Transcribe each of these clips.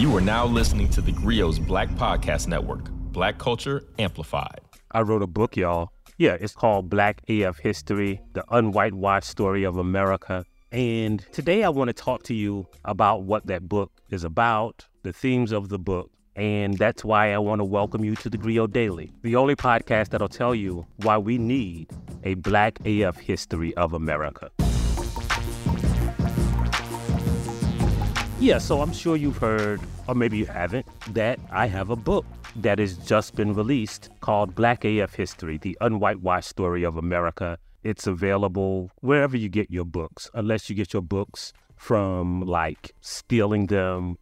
You are now listening to the Grio's Black Podcast Network, Black Culture Amplified. I wrote a book, y'all. Yeah, it's called Black AF History The Unwhitewashed Story of America. And today I want to talk to you about what that book is about, the themes of the book, and that's why I want to welcome you to the Grio Daily, the only podcast that'll tell you why we need a Black AF history of America. Yeah, so I'm sure you've heard, or maybe you haven't, that I have a book that has just been released called Black AF History The Unwhitewashed Story of America. It's available wherever you get your books, unless you get your books from like stealing them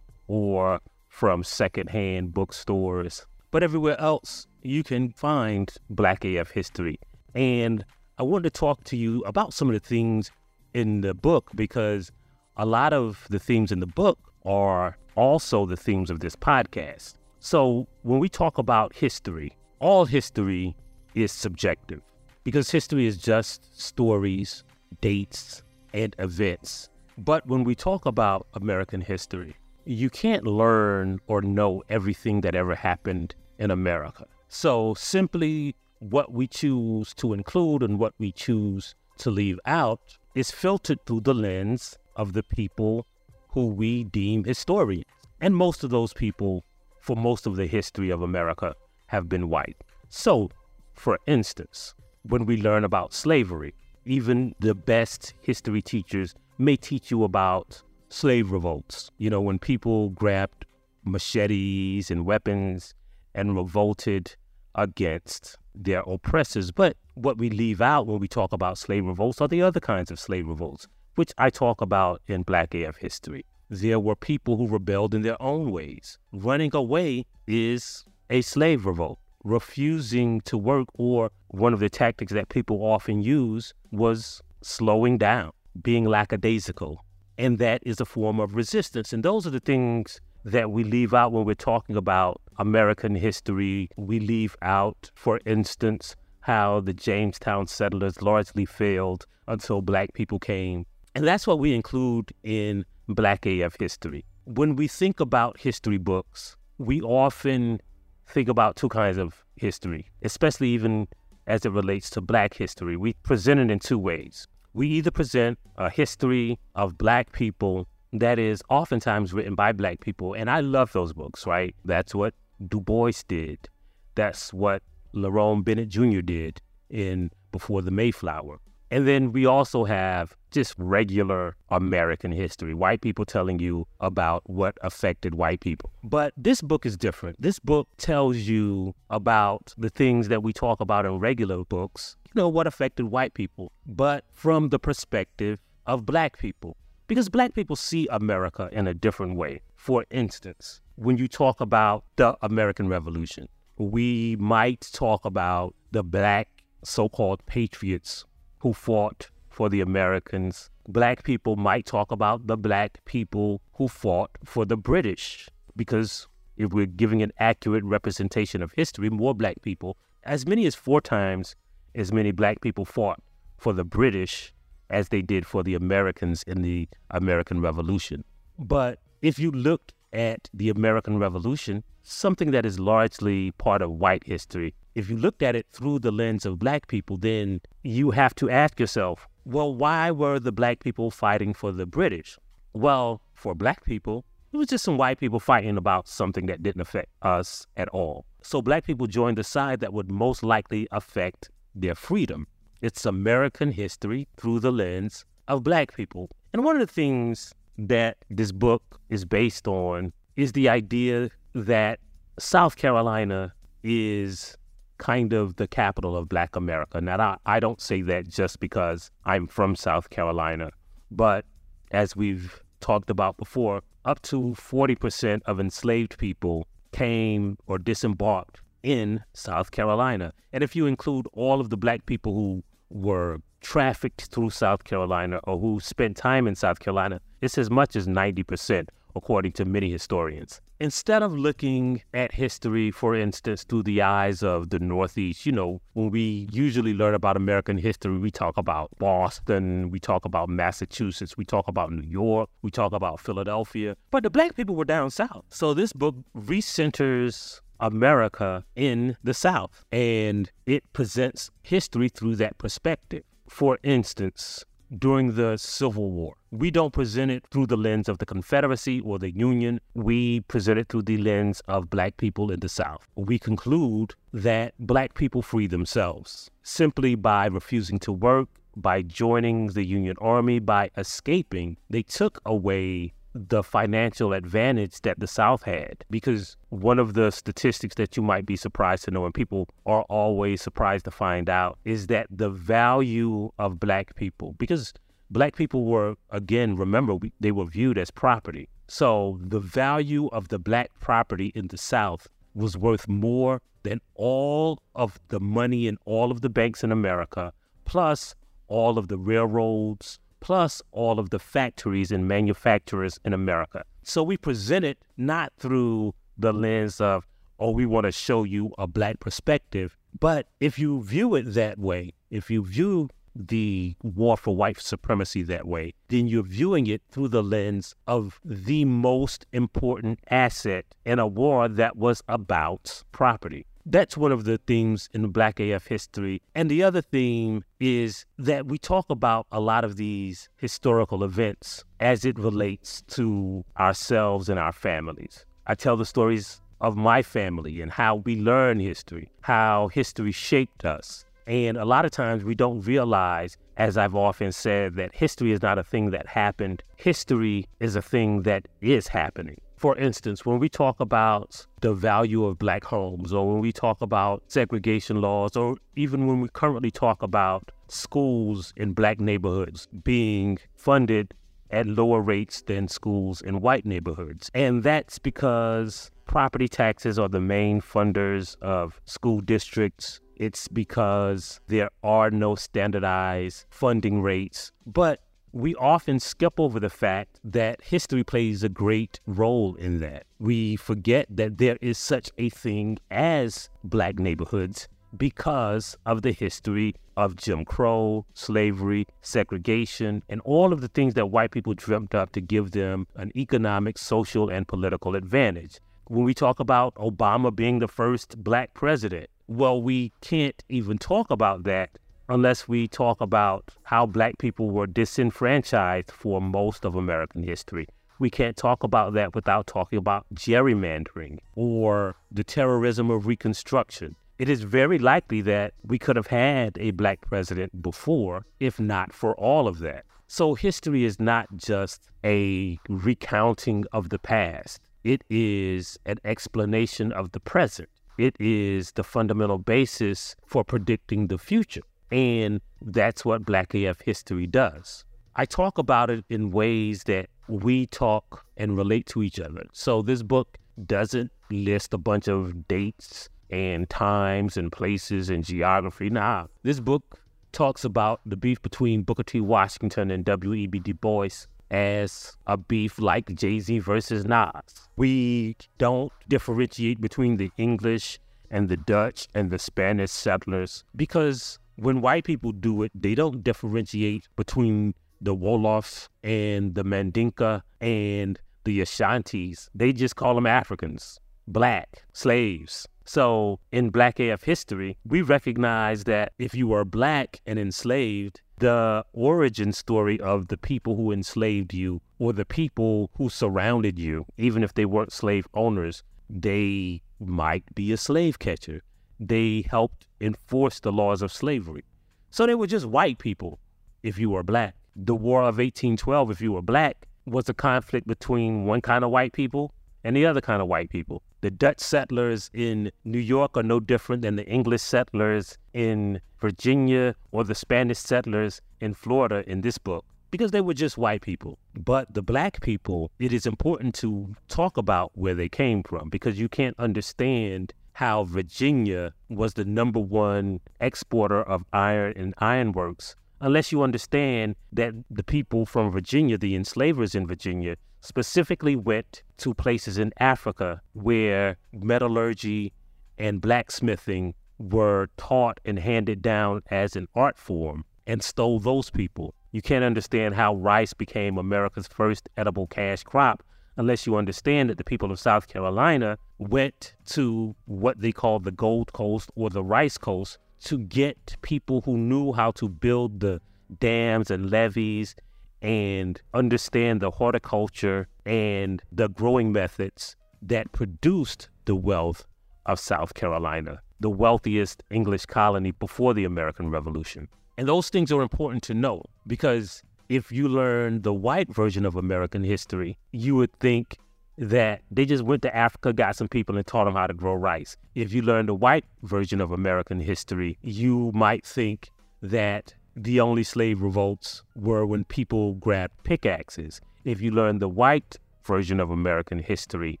or from secondhand bookstores. But everywhere else, you can find Black AF History. And I wanted to talk to you about some of the things in the book because a lot of the themes in the book are also the themes of this podcast. So when we talk about history, all history is subjective because history is just stories, dates, and events. But when we talk about American history, you can't learn or know everything that ever happened in America. So simply what we choose to include and what we choose to leave out is filtered through the lens of the people who we deem historians. And most of those people, for most of the history of America, have been white. So, for instance, when we learn about slavery, even the best history teachers may teach you about slave revolts. You know, when people grabbed machetes and weapons and revolted against their oppressors. But what we leave out when we talk about slave revolts are the other kinds of slave revolts which I talk about in Black AF history. There were people who rebelled in their own ways. Running away is a slave revolt. Refusing to work, or one of the tactics that people often use, was slowing down, being lackadaisical. And that is a form of resistance. And those are the things that we leave out when we're talking about American history. We leave out, for instance, how the Jamestown settlers largely failed until black people came and that's what we include in Black AF history. When we think about history books, we often think about two kinds of history, especially even as it relates to Black history. We present it in two ways. We either present a history of Black people that is oftentimes written by Black people, and I love those books, right? That's what Du Bois did. That's what Lerone Bennett Jr. did in Before the Mayflower. And then we also have just regular American history, white people telling you about what affected white people. But this book is different. This book tells you about the things that we talk about in regular books, you know, what affected white people, but from the perspective of black people. Because black people see America in a different way. For instance, when you talk about the American Revolution, we might talk about the black so called patriots who fought for the Americans. Black people might talk about the black people who fought for the British, because if we're giving an accurate representation of history, more black people, as many as four times as many black people fought for the British as they did for the Americans in the American Revolution. But if you looked at the American Revolution, something that is largely part of white history, if you looked at it through the lens of black people, then you have to ask yourself, well, why were the black people fighting for the British? Well, for black people, it was just some white people fighting about something that didn't affect us at all. So black people joined the side that would most likely affect their freedom. It's American history through the lens of black people. And one of the things that this book is based on is the idea that South Carolina is kind of the capital of Black America. Now, I, I don't say that just because I'm from South Carolina, but as we've talked about before, up to 40% of enslaved people came or disembarked in South Carolina. And if you include all of the black people who were trafficked through South Carolina or who spent time in South Carolina, it's as much as 90%. according to many historians. Instead of looking at history, for instance, through the eyes of the Northeast, you know, when we usually learn about American history, we talk about Boston, we talk about Massachusetts, we talk about New York, we talk about Philadelphia, but the black people were down south. So this book recenters America in the South, and it presents history through that perspective. For instance, during the Civil War. We don't present it through the lens of the Confederacy or the Union. We present it through the lens of black people in the South. We conclude that black people free themselves simply by refusing to work, by joining the Union Army, by escaping. They took away the financial advantage that the South had. Because one of the statistics that you might be surprised to know, and people are always surprised to find out, is that the value of black people, because black people were, again, remember, they were viewed as property. So the value of the black property in the South was worth more than all of the money in all of the banks in America, plus all of the railroads, plus all of the factories and manufacturers in America. So we present it not through the lens of, oh, we want to show you a black perspective. But if you view it that way, if you view the war for white supremacy that way, then you're viewing it through the lens of the most important asset in a war that was about property. That's one of the themes in Black AF history. And the other theme is that we talk about a lot of these historical events as it relates to ourselves and our families. I tell the stories of my family and how we learn history, how history shaped us. And a lot of times we don't realize, as I've often said, that history is not a thing that happened. History is a thing that is happening. For instance, when we talk about the value of black homes, or when we talk about segregation laws, or even when we currently talk about schools in black neighborhoods being funded at lower rates than schools in white neighborhoods. And that's because property taxes are the main funders of school districts. It's because there are no standardized funding rates. But we often skip over the fact that history plays a great role in that. We forget that there is such a thing as black neighborhoods because of the history of Jim Crow, slavery, segregation, and all of the things that white people dreamt up to give them an economic, social, and political advantage. When we talk about Obama being the first black president, well, we can't even talk about that unless we talk about how black people were disenfranchised for most of American history. We can't talk about that without talking about gerrymandering or the terrorism of Reconstruction. It is very likely that we could have had a black president before, if not for all of that. So, history is not just a recounting of the past, it is an explanation of the present. It is the fundamental basis for predicting the future. And that's what Black AF history does. I talk about it in ways that we talk and relate to each other. So this book doesn't list a bunch of dates and times and places and geography. Nah, this book talks about the beef between Booker T. Washington and W.E.B. Du Bois as a beef like Jay Z versus Nas. We don't differentiate between the English and the Dutch and the Spanish settlers because when white people do it, they don't differentiate between the Wolofs and the Mandinka and the Ashantis. They just call them Africans, black, slaves. So in Black AF history, we recognize that if you are black and enslaved, the origin story of the people who enslaved you or the people who surrounded you, even if they weren't slave owners, they might be a slave catcher they helped enforce the laws of slavery. So they were just white people if you were black. The War of 1812, if you were black, was a conflict between one kind of white people and the other kind of white people. The Dutch settlers in New York are no different than the English settlers in Virginia or the Spanish settlers in Florida in this book because they were just white people. But the black people, it is important to talk about where they came from because you can't understand how Virginia was the number one exporter of iron and ironworks, unless you understand that the people from Virginia, the enslavers in Virginia, specifically went to places in Africa where metallurgy and blacksmithing were taught and handed down as an art form and stole those people. You can't understand how rice became America's first edible cash crop unless you understand that the people of South Carolina went to what they call the Gold Coast or the Rice Coast to get people who knew how to build the dams and levees and understand the horticulture and the growing methods that produced the wealth of South Carolina, the wealthiest English colony before the American Revolution. And those things are important to know because if you learn the white version of American history, you would think that they just went to Africa, got some people, and taught them how to grow rice. If you learn the white version of American history, you might think that the only slave revolts were when people grabbed pickaxes. If you learn the white version of American history,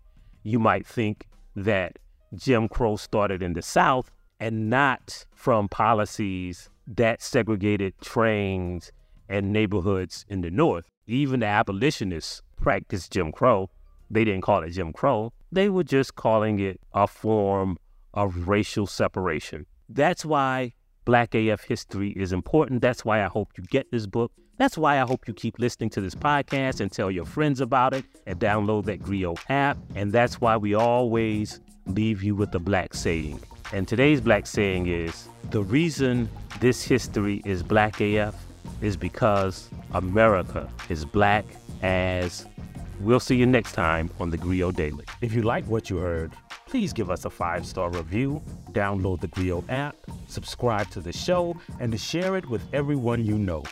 you might think that Jim Crow started in the South and not from policies that segregated trains and neighborhoods in the North. Even the abolitionists practiced Jim Crow. They didn't call it Jim Crow, they were just calling it a form of racial separation. That's why Black AF history is important. That's why I hope you get this book. That's why I hope you keep listening to this podcast and tell your friends about it and download that Grio app. And that's why we always leave you with the black saying. And today's black saying is the reason this history is Black AF is because America is black as we'll see you next time on the Grio Daily. If you like what you heard, please give us a five star review, download the Grio app, subscribe to the show, and to share it with everyone you know.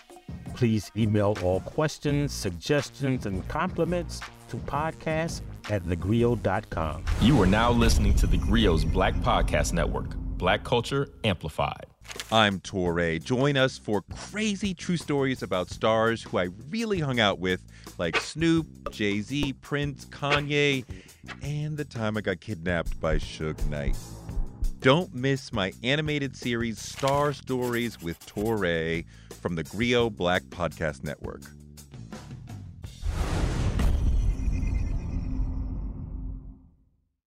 Please email all questions, suggestions, and compliments to podcast at thegrio.com. You are now listening to the Grio's Black Podcast Network, Black Culture Amplified. I'm Touré. Join us for crazy true stories about stars who I really hung out with, like Snoop, Jay Z, Prince, Kanye, and the time I got kidnapped by Suge Knight. Don't miss my animated series Star Stories with Touré from the Grio Black Podcast Network.